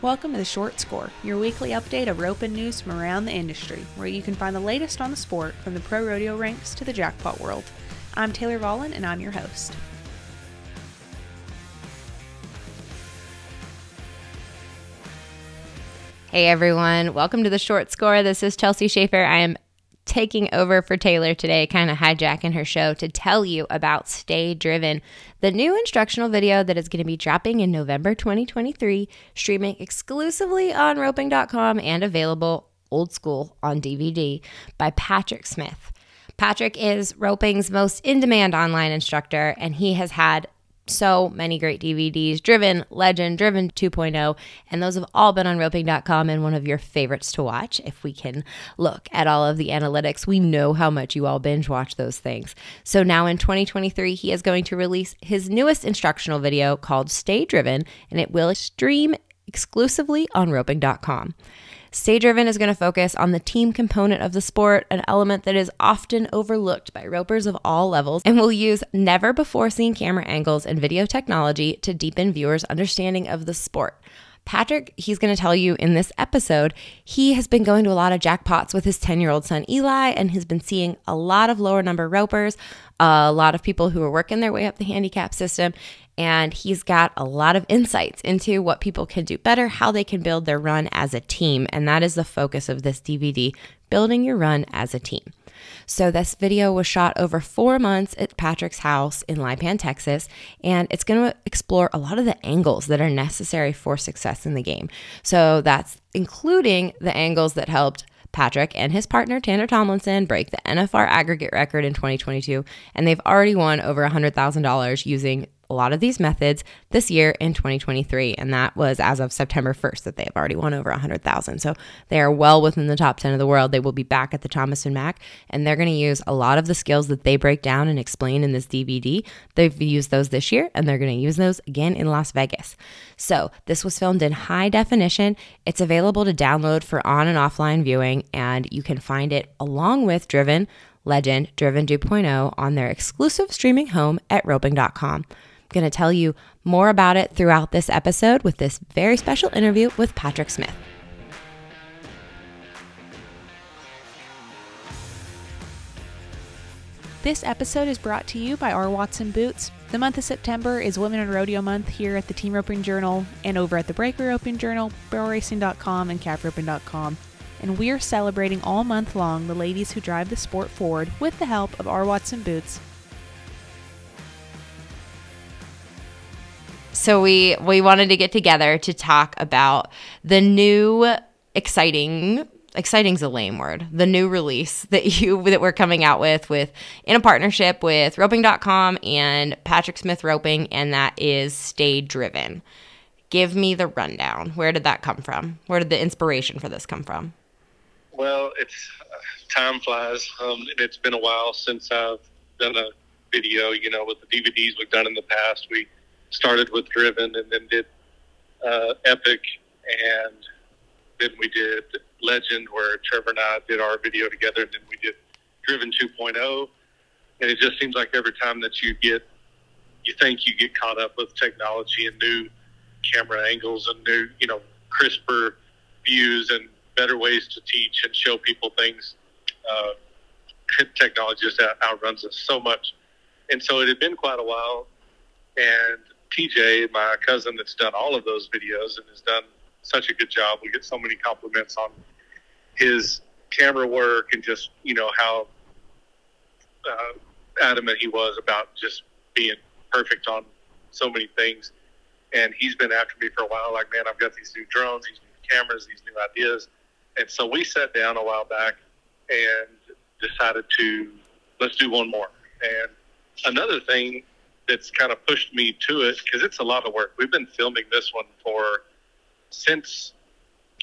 Welcome to the Short Score, your weekly update of rope and news from around the industry, where you can find the latest on the sport from the pro rodeo ranks to the jackpot world. I'm Taylor Vollen, and I'm your host. Hey everyone, welcome to the Short Score. This is Chelsea Shaffer. I am taking over for Taylor today, kind of hijacking her show to tell you about Stay Driven, the new instructional video that is going to be dropping in November 2023, streaming exclusively on roping.com and available old school on DVD by Patrick Smith. Patrick is roping's most in demand online instructor, and he has had so many great DVDs Driven, Legend, Driven 2.0, and those have all been on roping.com and one of your favorites to watch. If we can look at all of the analytics, we know how much you all binge watch those things. So now in 2023, he is going to release his newest instructional video called Stay Driven, and it will stream exclusively on roping.com. Stay Driven is going to focus on the team component of the sport, an element that is often overlooked by ropers of all levels, and will use never before seen camera angles and video technology to deepen viewers' understanding of the sport. Patrick, he's going to tell you in this episode, he has been going to a lot of jackpots with his 10 year old son Eli and has been seeing a lot of lower number ropers, a lot of people who are working their way up the handicap system. And he's got a lot of insights into what people can do better, how they can build their run as a team. And that is the focus of this DVD building your run as a team. So, this video was shot over four months at Patrick's house in Lipan, Texas, and it's going to explore a lot of the angles that are necessary for success in the game. So, that's including the angles that helped Patrick and his partner Tanner Tomlinson break the NFR aggregate record in 2022, and they've already won over $100,000 using a lot of these methods this year in 2023 and that was as of September 1st that they have already won over 100,000. So they are well within the top 10 of the world. They will be back at the Thomas and Mack and they're going to use a lot of the skills that they break down and explain in this DVD. They've used those this year and they're going to use those again in Las Vegas. So this was filmed in high definition. It's available to download for on and offline viewing and you can find it along with Driven Legend Driven 2.0 on their exclusive streaming home at roping.com going to tell you more about it throughout this episode with this very special interview with Patrick Smith. This episode is brought to you by R. Watson Boots. The month of September is Women in Rodeo Month here at the Team Roping Journal and over at the Breakaway Roping Journal, BarrelRacing.com, and CalfRoping.com. And we're celebrating all month long the ladies who drive the sport forward with the help of R. Watson Boots So we we wanted to get together to talk about the new exciting exciting's a lame word. The new release that you that we're coming out with with in a partnership with roping.com and Patrick Smith Roping and that is Stay Driven. Give me the rundown. Where did that come from? Where did the inspiration for this come from? Well, it's uh, time flies. Um, it's been a while since I've done a video. You know, with the DVDs we've done in the past, we started with Driven and then did uh, Epic, and then we did Legend, where Trevor and I did our video together, and then we did Driven 2.0. And it just seems like every time that you get, you think you get caught up with technology and new camera angles and new, you know, crisper views and better ways to teach and show people things. Uh, technology just outruns us so much. And so it had been quite a while. And TJ, my cousin, that's done all of those videos and has done such a good job. We get so many compliments on his camera work and just you know how uh, adamant he was about just being perfect on so many things. And he's been after me for a while. Like, man, I've got these new drones, these new cameras, these new ideas. And so we sat down a while back and decided to let's do one more. And another thing that's kind of pushed me to it because it's a lot of work. We've been filming this one for since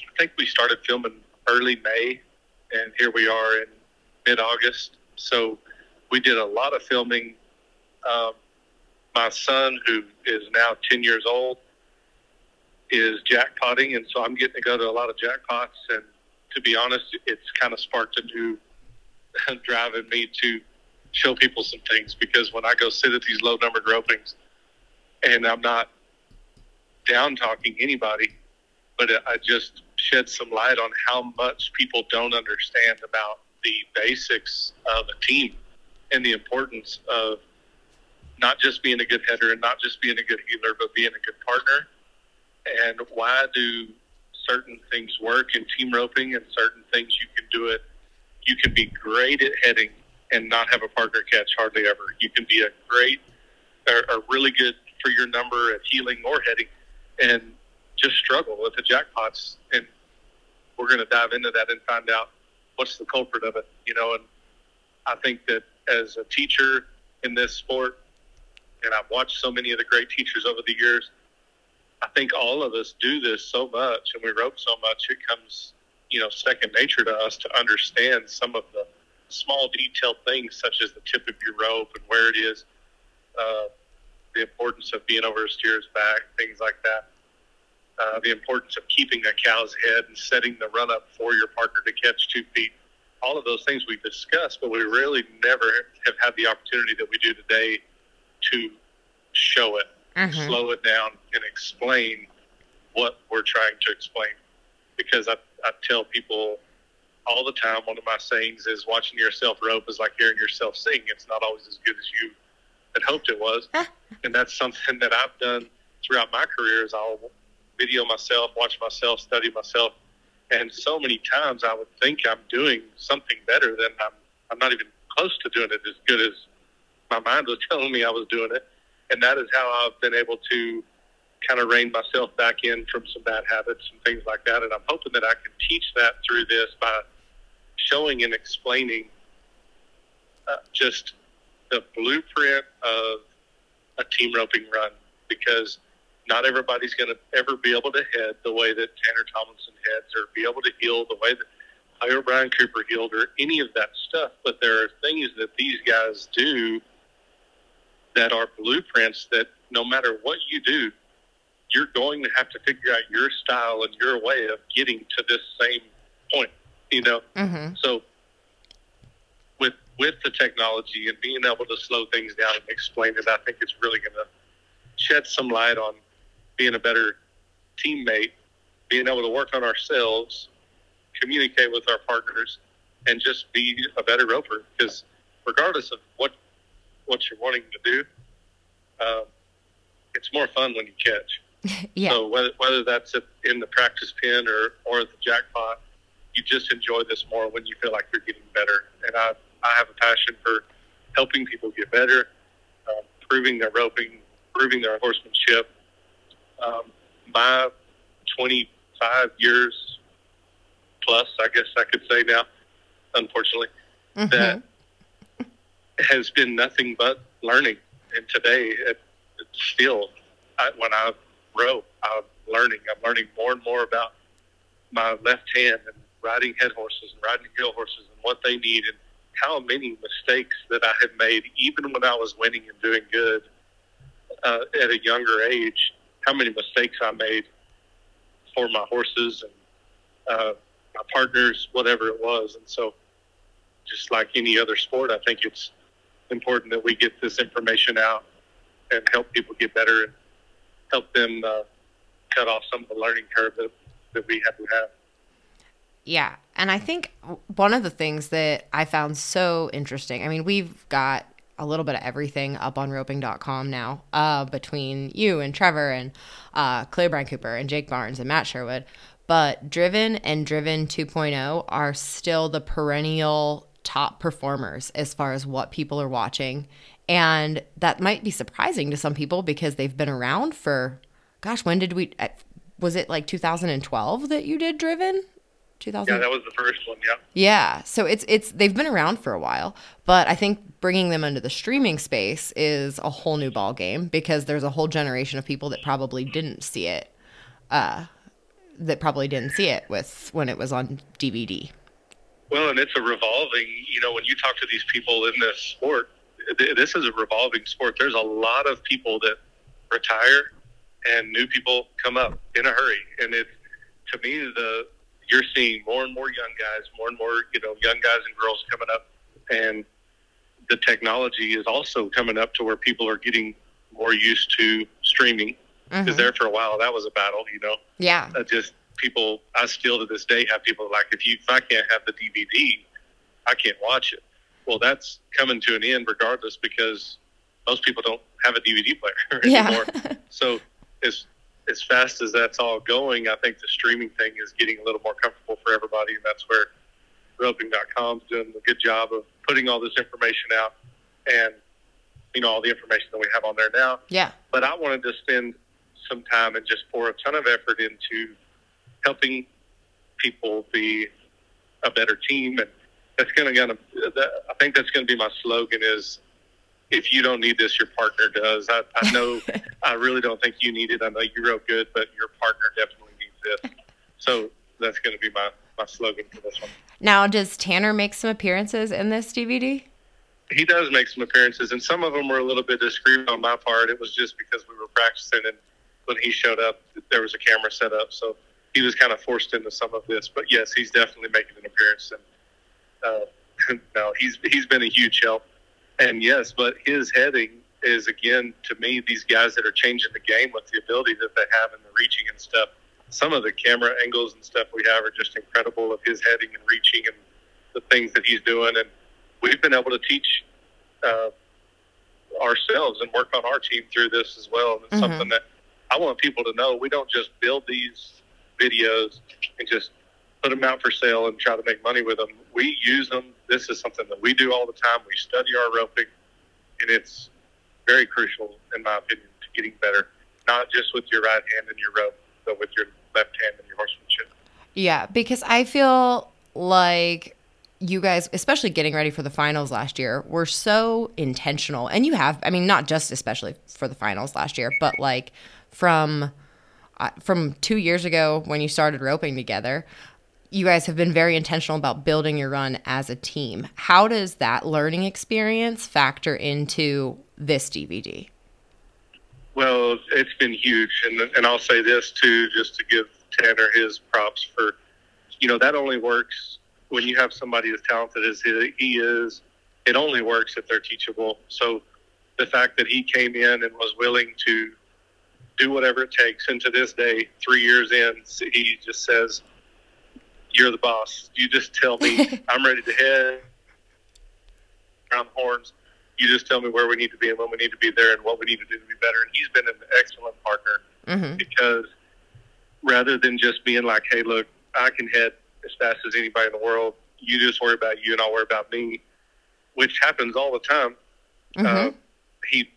I think we started filming early May, and here we are in mid August. So we did a lot of filming. Um, my son, who is now 10 years old, is jackpotting, and so I'm getting to go to a lot of jackpots. And to be honest, it's kind of sparked a new drive in me to show people some things because when I go sit at these low numbered ropings and I'm not down talking anybody, but I just shed some light on how much people don't understand about the basics of a team and the importance of not just being a good header and not just being a good heeler, but being a good partner. And why do certain things work in team roping and certain things you can do it? You can be great at heading and not have a partner catch hardly ever. You can be a great or, or really good for your number at heeling or heading and just struggle with the jackpots. And we're going to dive into that and find out what's the culprit of it, you know. And I think that as a teacher in this sport, and I've watched so many of the great teachers over the years, I think all of us do this so much and we rope so much, it comes, you know, second nature to us to understand some of the small detailed things such as the tip of your rope and where it is, uh, the importance of being over a steer's back, things like that. Uh, the importance of keeping a cow's head and setting the run up for your partner to catch two feet. All of those things we discussed, but we really never have had the opportunity that we do today to show it, Mhm. slow it down, and explain what we're trying to explain. Because I, I tell people all the time, one of my sayings is watching yourself rope is like hearing yourself sing. It's not always as good as you had hoped it was. and that's something that I've done throughout my career is I'll video myself, watch myself, study myself. And so many times I would think I'm doing something better than I'm, I'm not even close to doing it as good as my mind was telling me I was doing it. And that is how I've been able to kind of rein myself back in from some bad habits and things like that. And I'm hoping that I can teach that through this by showing and explaining uh, just the blueprint of a team roping run because not everybody's going to ever be able to head the way that Tanner Tomlinson heads or be able to heel the way that Clay O'Brien Cooper heeled or any of that stuff. But there are things that these guys do that are blueprints that no matter what you do, you're going to have to figure out your style and your way of getting to this same point, you know? Mhm. So with with the technology and being able to slow things down and explain it, I think it's really going to shed some light on being a better teammate, being able to work on ourselves, communicate with our partners, and just be a better roper. Because regardless of what what you're wanting to do, uh, it's more fun when you catch. Yeah. So whether whether that's in the practice pin or or at the jackpot, you just enjoy this more when you feel like you're getting better. And I I have a passion for helping people get better, uh, improving their roping, improving their horsemanship. Um, my 25 years plus, I guess I could say now, unfortunately, Mhm. that has been nothing but learning. And today, it, it's still, I, when I rope, I'm learning. I'm learning more and more about my left hand and riding head horses and riding heel horses and what they need and how many mistakes that I had made, even when I was winning and doing good uh, at a younger age, how many mistakes I made for my horses and uh, my partners, whatever it was. And so, just like any other sport, I think it's important that we get this information out and help people get better and help them uh, cut off some of the learning curve that, that we have to have. Yeah. And I think one of the things that I found so interesting, I mean, we've got a little bit of everything up on roping.com now uh, between you and Trevor and uh, Clay O'Brien Cooper and Jake Barnes and Matt Sherwood. But Driven and Driven 2.0 are still the perennial top performers as far as what people are watching. And that might be surprising to some people because they've been around for, gosh, when did we, uh, was it like 2012 that you did Driven? 2000? Yeah, that was the first one. Yeah. Yeah, so it's it's they've been around for a while, but I think bringing them into the streaming space is a whole new ball game because there's a whole generation of people that probably didn't see it, uh, that probably didn't see it with when it was on DVD. Well, and it's a revolving, you know, when you talk to these people in this sport, th- this is a revolving sport. There's a lot of people that retire and new people come up in a hurry. And it's to me, the, you're seeing more and more young guys, more and more, you know, young guys and girls coming up. And the technology is also coming up to where people are getting more used to streaming. Because Mhm. there for a while, that was a battle, you know. Yeah, uh, just people, I still to this day have people like, if you if I can't have the DVD, I can't watch it. Well, that's coming to an end regardless because most people don't have a DVD player anymore. Yeah. so as as fast as that's all going, I think the streaming thing is getting a little more comfortable for everybody, and that's where roping.com is doing a good job of putting all this information out and you know all the information that we have on there now. yeah. But I wanted to spend some time and just pour a ton of effort into helping people be a better team, and that's going to gonna. I think that's going to be my slogan is. If you don't need this, your partner does. I, I know. I really don't think you need it. I know you're real good, but your partner definitely needs this. So that's going to be my, my slogan for this one. Now, does Tanner make some appearances in this DVD? he does make some appearances, and some of them were a little bit discreet on my part. It was just because we were practicing, and when he showed up, there was a camera set up, so he was kind of forced into some of this. But yes, he's definitely making an appearance, and uh, no, he's he's been a huge help. And yes, but his heading is again to me these guys that are changing the game with the ability that they have and the reaching and stuff. Some of the camera angles and stuff we have are just incredible of his heading and reaching and the things that he's doing, and we've been able to teach uh, ourselves and work on our team through this as well. And it's Mhm. something that I want people to know. We don't just build these videos and just put them out for sale and try to make money with them. We use them. This is something that we do all the time. We study our roping, and it's very crucial, in my opinion, to getting better. Not just with your right hand and your rope, but with your left hand and your horsemanship. Yeah, because I feel like you guys, especially getting ready for the finals last year, were so intentional. And you have, I mean, not just especially for the finals last year, but like from uh, from two years ago when you started roping together, you guys have been very intentional about building your run as a team. How does that learning experience factor into this DVD? Well, it's been huge, and and I'll say this too, just to give Tanner his props for, you know, that only works when you have somebody as talented as he he is. It only works if they're teachable. So, the fact that he came in and was willing to do whatever it takes, and to this day, three years in, he just says, "You're the boss. You just tell me I'm ready to head around the horns." you just tell me where we need to be and when we need to be there and what we need to do to be better. And he's been an excellent partner Mm-hmm. because rather than just being like, hey, look, I can head as fast as anybody in the world. You just worry about you and I'll worry about me, which happens all the time. Mm-hmm. Uh, he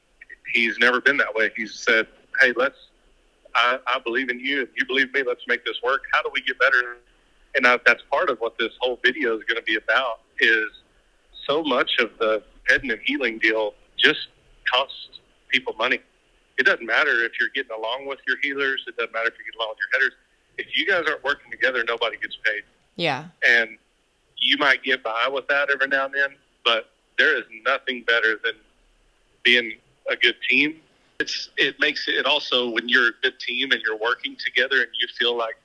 he's never been that way. He's said, hey, let's. I, I believe in you and you believe me. Let's make this work. How do we get better? And I, that's part of what this whole video is going to be about. Is so much of the heading and heeling deal just costs people money. It doesn't matter if you're getting along with your heelers. It doesn't matter if you're getting along with your headers. If you guys aren't working together, nobody gets paid. yeah. And you might get by with that every now and then, but there is nothing better than being a good team. It's it makes it also when you're a good team and you're working together and you feel like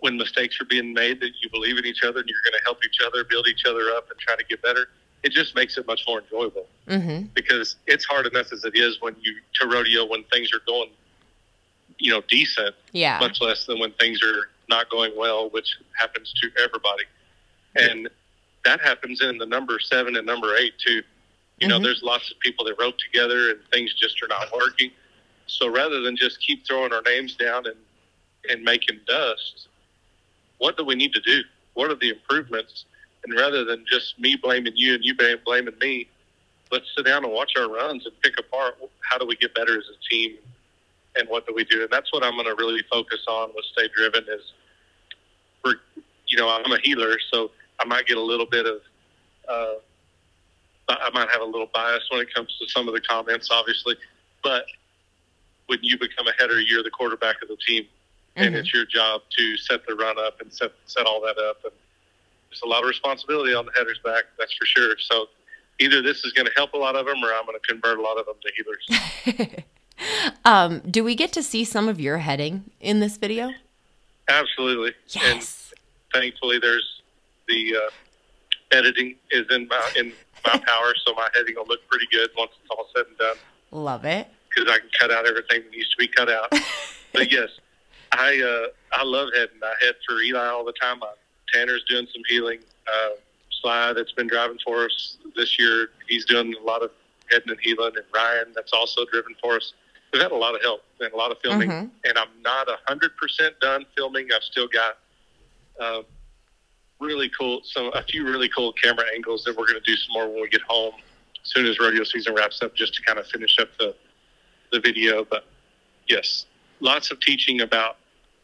when mistakes are being made that you believe in each other and you're going to help each other build each other up and try to get better. It just makes it much more enjoyable Mm-hmm. because it's hard enough as it is when you to rodeo when things are going, you know, decent Yeah. much less than when things are not going well, which happens to everybody. And that happens in the number seven and number eight too. You know, Mhm. there's lots of people that rope together and things just are not working. So rather than just keep throwing our names down and, and making dust, what do we need to do? What are the improvements? And rather than just me blaming you and you blaming me, let's sit down and watch our runs and pick apart how do we get better as a team and what do we do? And that's what I'm going to really focus on with Stay Driven is, for you know, I'm a heeler, so I might get a little bit of, uh, I might have a little bias when it comes to some of the comments, obviously, but when you become a header, you're the quarterback of the team, and Mhm. it's your job to set the run up and set set all that up. And there's a lot of responsibility on the header's back, that's for sure. So either this is going to help a lot of them, or I'm going to convert a lot of them to heelers. um, do we get to see some of your heading in this video? Absolutely. And thankfully, there's the uh, editing is in my in my power, so my heading will look pretty good once it's all said and done Love it. because I can cut out everything that needs to be cut out. but yes, I uh, I love heading. I head for Eli all the time. I, Tanner's doing some heeling. Uh, Sly that's been driving for us this year, he's doing a lot of heading and heeling. And Ryan that's also driven for us. We've had a lot of help and a lot of filming. Mhm. And I'm not a hundred percent done filming. I've still got uh, really cool, some a few really cool camera angles that we're going to do some more when we get home. As soon as rodeo season wraps up, just to kind of finish up the the video. But yes, lots of teaching about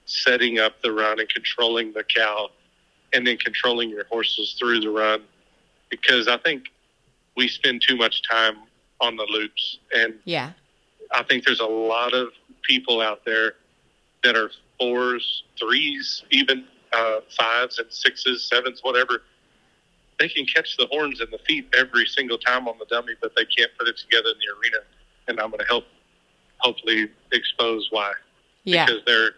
setting up the run and controlling the cow and then controlling your horses through the run because I think we spend too much time on the loops and Yeah. I think there's a lot of people out there that are fours, threes, even uh, fives and sixes, sevens, whatever. They can catch the horns and the feet every single time on the dummy, but they can't put it together in the arena. And I'm going to help, hopefully, expose why Yeah. because they're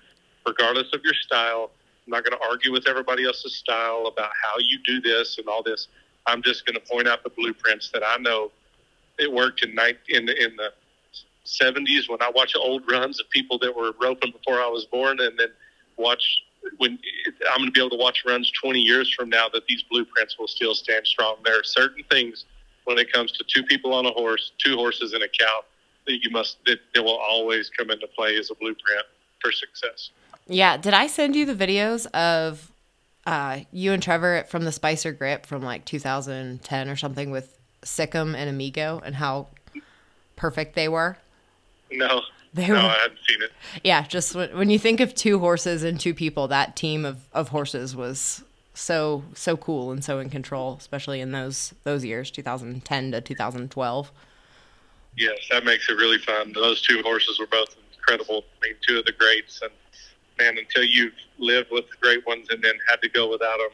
regardless of your style i'm not going to argue with everybody else's style about how you do this and all this. I'm just going to point out the blueprints that i know. It worked in night in the in the 70s when i watch old runs of people that were roping before i was born and then watch when i'm going to be able to watch runs 20 years from now that these blueprints will still stand strong. There are certain things when it comes to two people on a horse two horses and a cow that you must that, that will always come into play as a blueprint for success. Yeah. Did I send you the videos of uh, you and Trevor from the Spicer Gripp from like 2010 or something with Sikkim and Amigo and how perfect they were? No, They no, were- I hadn't seen it. Yeah, just when, when you think of two horses and two people, that team of, of horses was so so cool and so in control, especially in those those years, 2010 to 2012. Yes, that makes it really fun. Those two horses were both incredible. I mean, two of the greats, and man, until you've lived with the great ones and then had to go without them,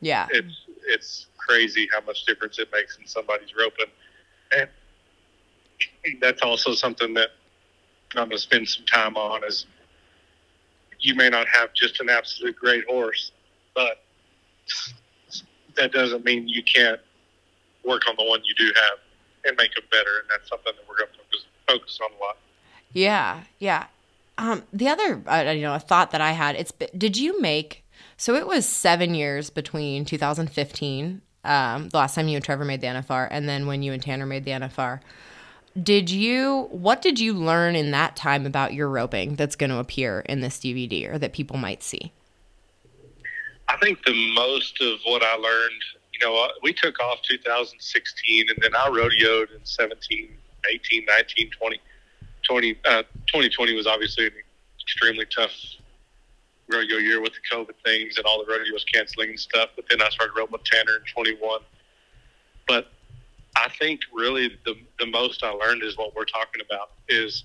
Yeah, it's it's crazy how much difference it makes in somebody's roping. And that's also something that I'm going to spend some time on. Is you may not have just an absolute great horse, but that doesn't mean you can't work on the one you do have and make them better. And that's something that we're going to focus focus on a lot. Yeah, yeah. Um, the other, uh, you know, a thought that I had, it's did you make? So it was seven years between 2015, um, the last time you and Trevor made the NFR, and then when you and Tanner made the NFR. Did you? What did you learn in that time about your roping that's going to appear in this DVD or that people might see? I think the most of what I learned, you know, uh, we took off 2016 and then I rodeoed in 17, 18, 19, 20. 20 uh, 2020 was obviously an extremely tough rodeo year with the COVID things and all the rodeos canceling and stuff. But then I started roping with Tanner in 21. But I think really the, the most I learned is what we're talking about is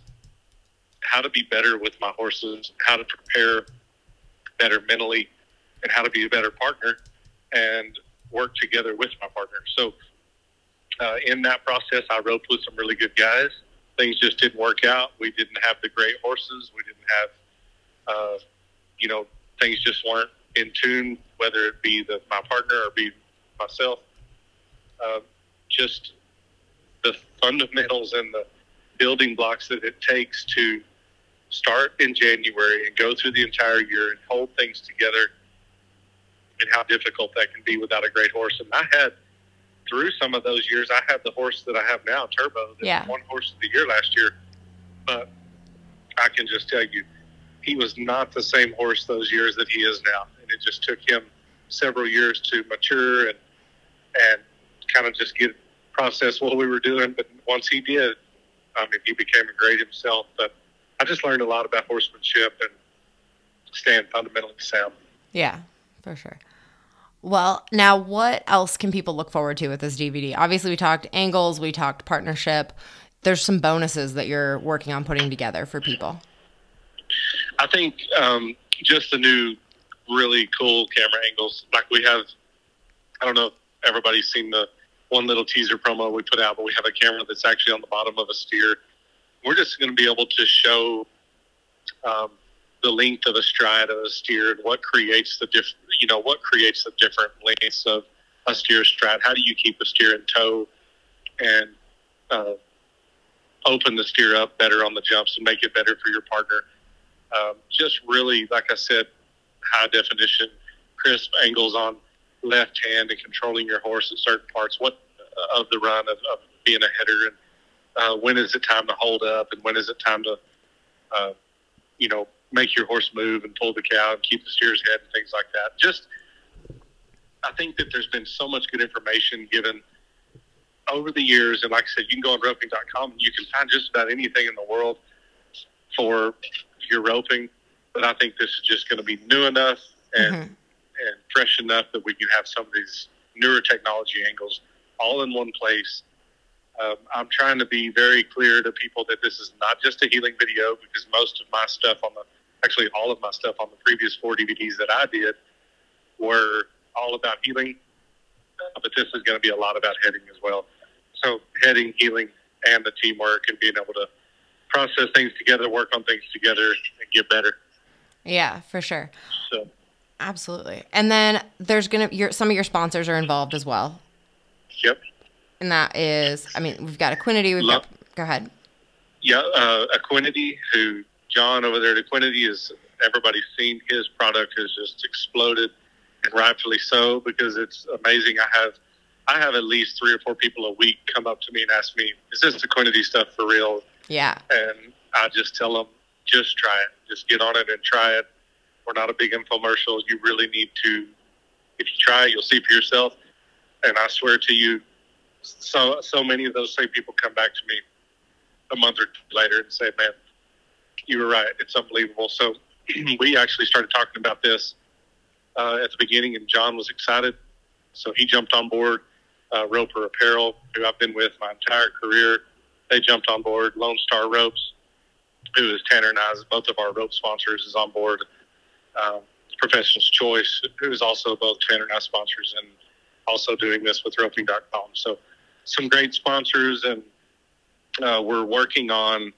how to be better with my horses, how to prepare better mentally, and how to be a better partner and work together with my partner. So uh, in that process, I roped with some really good guys. Things just didn't work out. We didn't have the great horses. We didn't have, uh, you know, things just weren't in tune, whether it be the, my partner or be myself. Uh, just the fundamentals and the building blocks that it takes to start in January and go through the entire year and hold things together and how difficult that can be without a great horse. And I had through some of those years, I had the horse that I have now, Turbo, that Yeah. won horse of the year last year. But I can just tell you, he was not the same horse those years that he is now, and it just took him several years to mature and and kind of just get process what we were doing. But once he did, I mean, he became a great himself. But I just learned a lot about horsemanship and staying fundamentally sound. Yeah, for sure. Well, now what else can people look forward to with this DVD? Obviously, we talked angles, we talked partnership. There's some bonuses that you're working on putting together for people. I think um, just the new, really cool camera angles. Like we have, I don't know if everybody's seen the one little teaser promo we put out, but we have a camera that's actually on the bottom of a steer. We're just going to be able to show um, the length of a stride of a steer and what creates the diff- you know, what creates the different lengths of a steer stride. How do you keep a steer in tow and uh, open the steer up better on the jumps and make it better for your partner? Um, just really, like I said, high definition, crisp angles on left hand and controlling your horse at certain parts. What uh, of the run of, of being a header and uh, when is it time to hold up and when is it time to, uh, you know, make your horse move and pull the cow and keep the steer's head and things like that. Just, I think that there's been so much good information given over the years. And like I said, you can go on roping.com and you can find just about anything in the world for your roping. But I think this is just going to be new enough and, mm-hmm. and fresh enough that we can have some of these newer technology angles all in one place um, I'm trying to be very clear to people that this is not just a heeling video because most of my stuff on the, actually all of my stuff on the previous four DVDs that I did were all about heeling, uh, but this is going to be a lot about heading as well. So heading, heeling, and the teamwork and being able to process things together, work on things together, and get better. Yeah, for sure. So. Absolutely. And then there's gonna your some of your sponsors are involved as well. Yep and that is, I mean, we've got Equinety. We've got. Go ahead. Yeah, uh, Equinety, who John over there at Equinety is. Everybody's seen his product has just exploded, and rightfully so because it's amazing. I have, I have at least three or four people a week come up to me and ask me, "Is this Equinety stuff for real?" Yeah. And I just tell them, just try it. Just get on it and try it. We're not a big infomercial. You really need to. If you try it, you'll see for yourself. And I swear to you, so so many of those same people come back to me a month or two later and say, "Man, you were right. It's unbelievable." So we actually started talking about this uh, at the beginning, and John was excited, so he jumped on board. Uh, Roper Apparel, who I've been with my entire career, they jumped on board. Lone Star Ropes, who is Tanner and I's, both of our rope sponsors, is on board. Um, Professional's Choice, who is also both Tanner and I sponsors, and also doing this with roping.com. So some great sponsors, and uh, we're working on.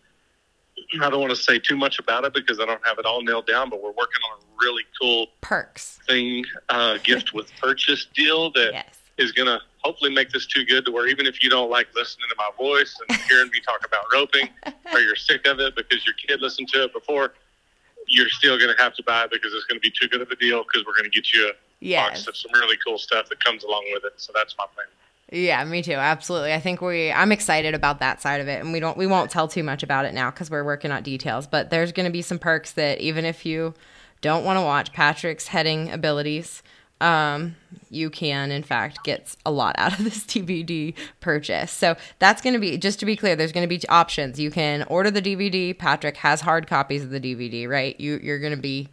I don't want to say too much about it because I don't have it all nailed down, but we're working on a really cool perks thing, uh, gift with purchase deal that yes. is going to hopefully make this too good to where even if you don't like listening to my voice and hearing me talk about roping, or you're sick of it because your kid listened to it before, you're still going to have to buy it because it's going to be too good of a deal because we're going to get you a yes. box of some really cool stuff that comes along with it. So that's my plan. Yeah, me too. Absolutely. I think we I'm excited about that side of it and we don't we won't tell too much about it now cuz we're working on details, but there's going to be some perks that even if you don't want to watch Patrick's heading abilities, um, you can in fact get a lot out of this DVD purchase. So that's going to be just to be clear. There's going to be options. You can order the DVD. Patrick has hard copies of the DVD, right? You you're going to be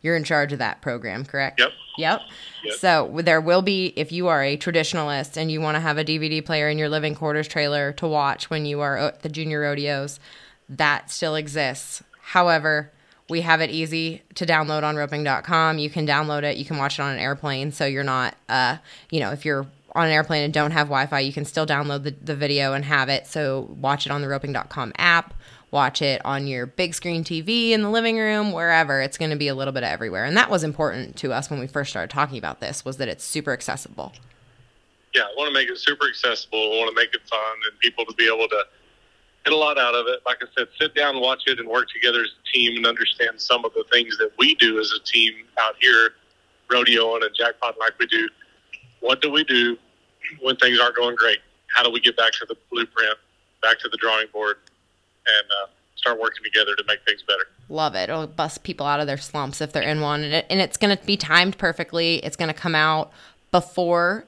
you're in charge of that program, correct? Yep. Yep. yep. So there will be, if you are a traditionalist and you want to have a DVD player in your living quarters trailer to watch when you are at the junior rodeos, that still exists. However, we have it easy to download on roping.com. You can download it. You can watch it on an airplane. So you're not, uh, you know, if you're on an airplane and don't have Wi Fi, you can still download the, the video and have it. So watch it on the roping.com app watch it on your big screen TV in the living room, wherever. It's going to be a little bit of everywhere. And that was important to us when we first started talking about this was that it's super accessible. Yeah, I want to make it super accessible. I want to make it fun and people to be able to get a lot out of it. Like I said, sit down, watch it, and work together as a team and understand some of the things that we do as a team out here, rodeoing and jackpot like we do. What do we do when things aren't going great? How do we get back to the blueprint, back to the drawing board, and uh, start working together to make things better. Love it. It'll bust people out of their slumps if they're in one, and, it, and it's going to be timed perfectly. It's going to come out before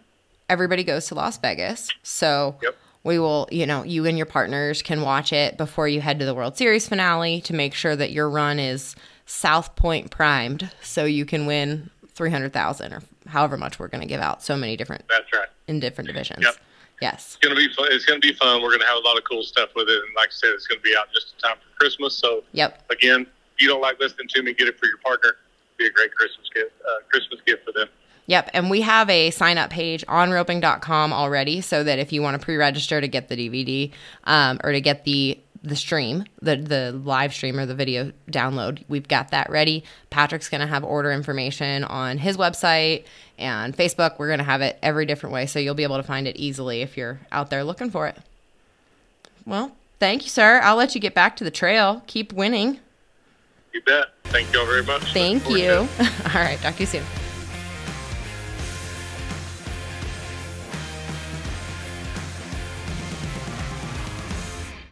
everybody goes to Las Vegas, so. Yep. We will, you know, you and your partners can watch it before you head to the World Series finale to make sure that your run is South Point primed so you can win 300,000 or however much we're going to give out. So many different That's right. in different divisions. Yep. Yes. It's gonna be fun. It's gonna be fun. We're gonna have a lot of cool stuff with it, and like I said, it's gonna be out just in time for Christmas. So, yep. Again, if you don't like listening to me, get it for your partner. It'd Be a great Christmas gift. Uh, Christmas gift for them. Yep, and we have a sign up page on roping.com already, so that if you want to pre register to get the DVD um, or to get the the stream, the the live stream or the video download. We've got that ready. Patrick's going to have order information on his website and Facebook. We're going to have it every different way so you'll be able to find it easily if you're out there looking for it. Well, thank you, sir. I'll let you get back to the trail. Keep winning. You bet. thank you all very much. Thank you. All right. Talk to you soon.